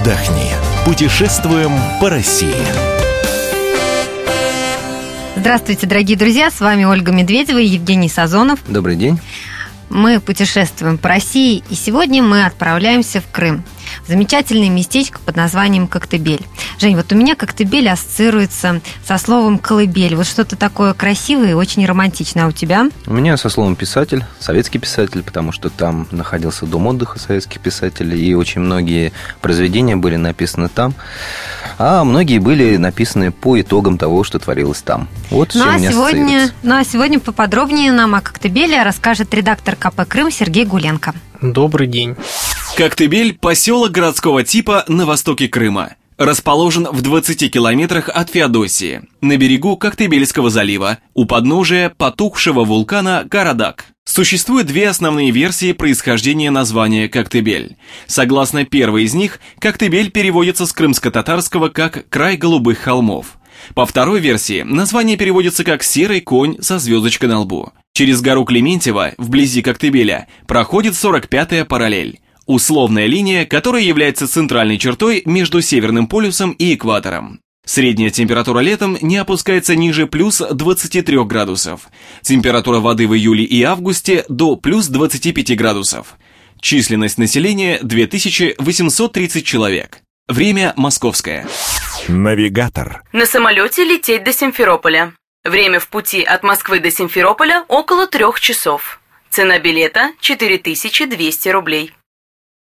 отдохни. Путешествуем по России. Здравствуйте, дорогие друзья, с вами Ольга Медведева и Евгений Сазонов. Добрый день. Мы путешествуем по России, и сегодня мы отправляемся в Крым замечательное местечко под названием Коктебель. Жень, вот у меня Коктебель ассоциируется со словом колыбель. Вот что-то такое красивое и очень романтичное. А у тебя? У меня со словом писатель, советский писатель, потому что там находился дом отдыха советских писателей, и очень многие произведения были написаны там, а многие были написаны по итогам того, что творилось там. Вот ну, все а у меня сегодня, ну а сегодня поподробнее нам о Коктебеле расскажет редактор КП «Крым» Сергей Гуленко. Добрый день. Коктебель – поселок городского типа на востоке Крыма. Расположен в 20 километрах от Феодосии, на берегу Коктебельского залива, у подножия потухшего вулкана Карадак. Существует две основные версии происхождения названия Коктебель. Согласно первой из них, Коктебель переводится с крымско-татарского как «край голубых холмов». По второй версии, название переводится как «серый конь со звездочкой на лбу». Через гору Клементьева, вблизи Коктебеля, проходит 45-я параллель. Условная линия, которая является центральной чертой между Северным полюсом и экватором. Средняя температура летом не опускается ниже плюс 23 градусов. Температура воды в июле и августе до плюс 25 градусов. Численность населения 2830 человек. Время московское. Навигатор. На самолете лететь до Симферополя. Время в пути от Москвы до Симферополя около трех часов. Цена билета 4200 рублей.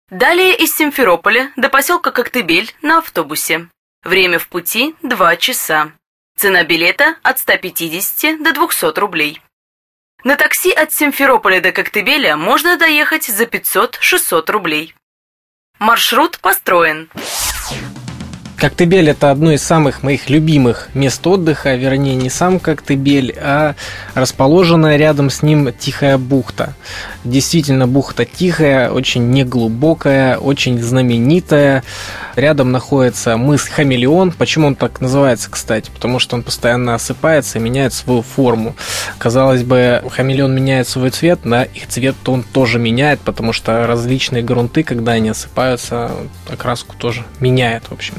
Далее из Симферополя до поселка Коктебель на автобусе. Время в пути 2 часа. Цена билета от 150 до 200 рублей. На такси от Симферополя до Коктебеля можно доехать за 500-600 рублей. Маршрут построен. Коктебель – это одно из самых моих любимых мест отдыха, вернее, не сам Коктебель, а расположенная рядом с ним Тихая бухта. Действительно, бухта тихая, очень неглубокая, очень знаменитая. Рядом находится мыс Хамелеон. Почему он так называется, кстати? Потому что он постоянно осыпается и меняет свою форму. Казалось бы, хамелеон меняет свой цвет, да, их цвет он тоже меняет, потому что различные грунты, когда они осыпаются, окраску тоже меняет, в общем.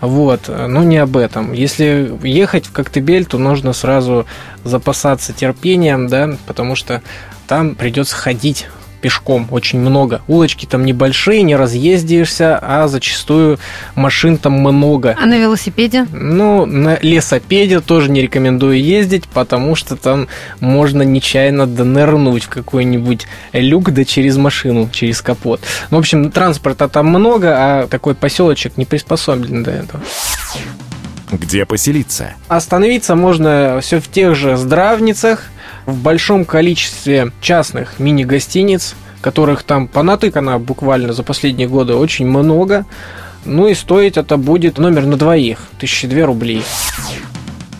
Вот, но не об этом. Если ехать в Коктебель, то нужно сразу запасаться терпением, да, потому что там придется ходить пешком очень много. Улочки там небольшие, не разъездишься, а зачастую машин там много. А на велосипеде? Ну, на лесопеде тоже не рекомендую ездить, потому что там можно нечаянно донырнуть в какой-нибудь люк, да через машину, через капот. Ну, в общем, транспорта там много, а такой поселочек не приспособлен до этого. Где поселиться? Остановиться можно все в тех же здравницах, в большом количестве частных мини-гостиниц, которых там понатыкано буквально за последние годы очень много. Ну и стоить это будет номер на двоих, 1002 рублей.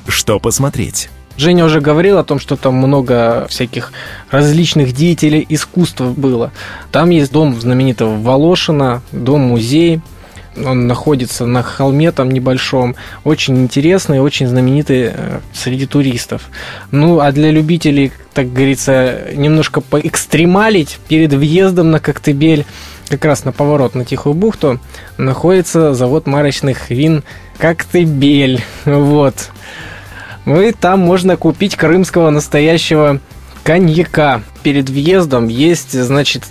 Что посмотреть? Женя уже говорил о том, что там много всяких различных деятелей искусства было. Там есть дом знаменитого Волошина, дом-музей, он находится на холме там небольшом, очень интересный, очень знаменитый э, среди туристов. Ну, а для любителей, так говорится, немножко поэкстремалить перед въездом на Коктебель, как раз на поворот на Тихую бухту, находится завод марочных вин Коктебель. Вот. Ну и там можно купить крымского настоящего коньяка. Перед въездом есть, значит,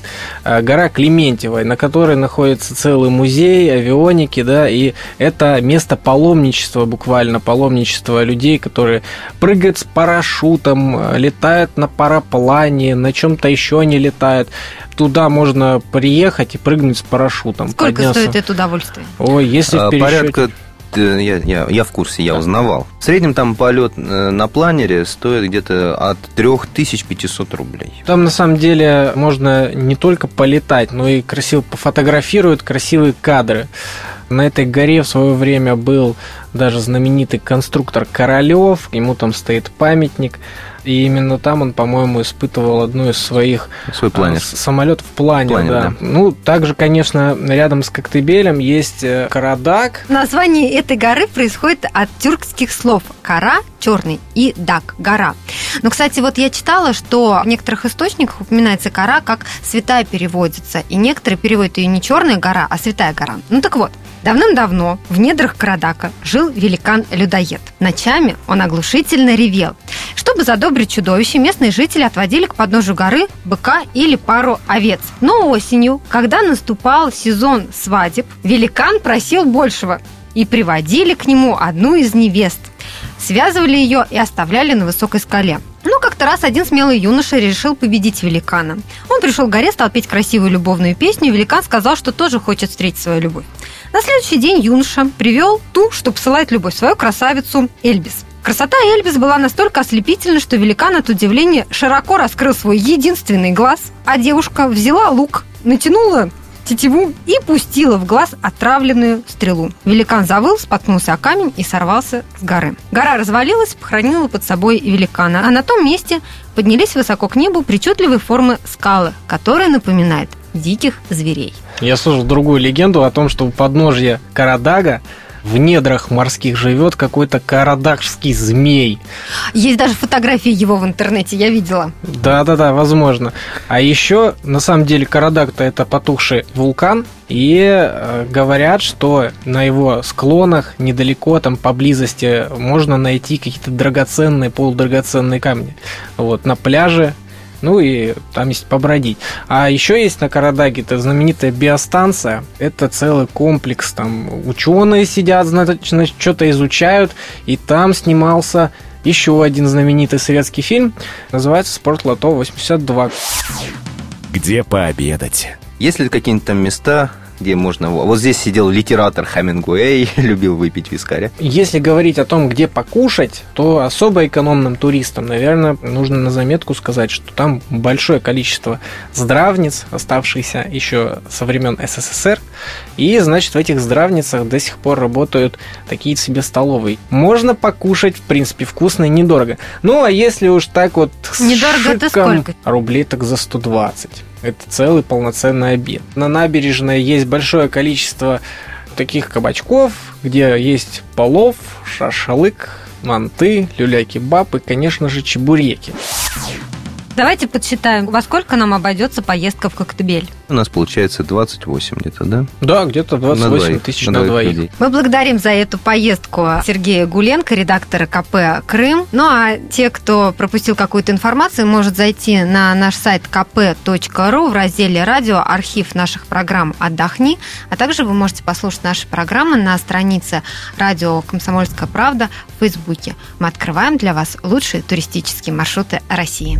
э, гора Клементьева, на которой находится целый музей авионики, да, и это место паломничества, буквально паломничества людей, которые прыгают с парашютом, э, летают на параплане, на чем-то еще они летают. Туда можно приехать и прыгнуть с парашютом. Сколько подняться. стоит это удовольствие? Ой, если в А, пересчете- Порядка я, я, я в курсе, я узнавал. В среднем там полет э, на планере стоит где-то от 3500 рублей. Там на самом деле можно не только полетать, но и красиво пофотографируют красивые кадры. На этой горе в свое время был даже знаменитый конструктор Королев, ему там стоит памятник. И именно там он, по-моему, испытывал одну из своих Свой планер. с- самолетов планер, Планер, да. да. Ну, также, конечно, рядом с Коктебелем есть э, Карадак. Название этой горы происходит от тюркских слов «кара» – черный и «дак» – гора. Но, кстати, вот я читала, что в некоторых источниках упоминается кора как «святая» переводится, и некоторые переводят ее не «черная гора», а «святая гора». Ну так вот, давным-давно в недрах Карадака жил великан-людоед. Ночами он оглушительно ревел. Чтобы задобрить чудовище, местные жители отводили к подножию горы быка или пару овец. Но осенью, когда наступал сезон свадеб, великан просил большего и приводили к нему одну из невест. Связывали ее и оставляли на высокой скале. Но как-то раз один смелый юноша решил победить великана. Он пришел к горе, стал петь красивую любовную песню, и великан сказал, что тоже хочет встретить свою любовь. На следующий день юноша привел ту, что посылает любовь, свою красавицу Эльбис. Красота Эльбис была настолько ослепительна, что великан от удивления широко раскрыл свой единственный глаз, а девушка взяла лук, натянула тетиву и пустила в глаз отравленную стрелу. Великан завыл, споткнулся о камень и сорвался с горы. Гора развалилась, похоронила под собой великана, а на том месте поднялись высоко к небу причудливой формы скалы, которые напоминают диких зверей. Я слышал другую легенду о том, что у подножья Карадага в недрах морских живет какой-то карадагский змей. Есть даже фотографии его в интернете, я видела. Да-да-да, возможно. А еще, на самом деле, Карадаг-то это потухший вулкан, и э, говорят, что на его склонах, недалеко, там поблизости, можно найти какие-то драгоценные, полудрагоценные камни. Вот, на пляже ну и там есть побродить. А еще есть на Карадаге это знаменитая биостанция. Это целый комплекс. Там ученые сидят, значит, что-то изучают. И там снимался еще один знаменитый советский фильм. Называется «Спорт Лото 82». Где пообедать? Есть ли какие-нибудь там места, где можно... Вот здесь сидел литератор Хамингуэй, любил выпить вискаря. Если говорить о том, где покушать, то особо экономным туристам, наверное, нужно на заметку сказать, что там большое количество здравниц, оставшихся еще со времен СССР, и, значит, в этих здравницах до сих пор работают такие себе столовые. Можно покушать, в принципе, вкусно и недорого. Ну, а если уж так вот с Недорого это шиком, сколько? Рублей так за 120. Это целый полноценный обед. На набережной есть большое количество таких кабачков, где есть полов, шашлык, манты, люля-кебаб и, конечно же, чебуреки. Давайте подсчитаем, во сколько нам обойдется поездка в Коктебель. У нас получается 28 где-то, да? Да, где-то 28 двоих, тысяч на на двоих двоих. людей. Мы благодарим за эту поездку Сергея Гуленко, редактора КП «Крым». Ну а те, кто пропустил какую-то информацию, может зайти на наш сайт kp.ru в разделе «Радио», архив наших программ «Отдохни», а также вы можете послушать наши программы на странице радио «Комсомольская правда» в Фейсбуке. Мы открываем для вас лучшие туристические маршруты России.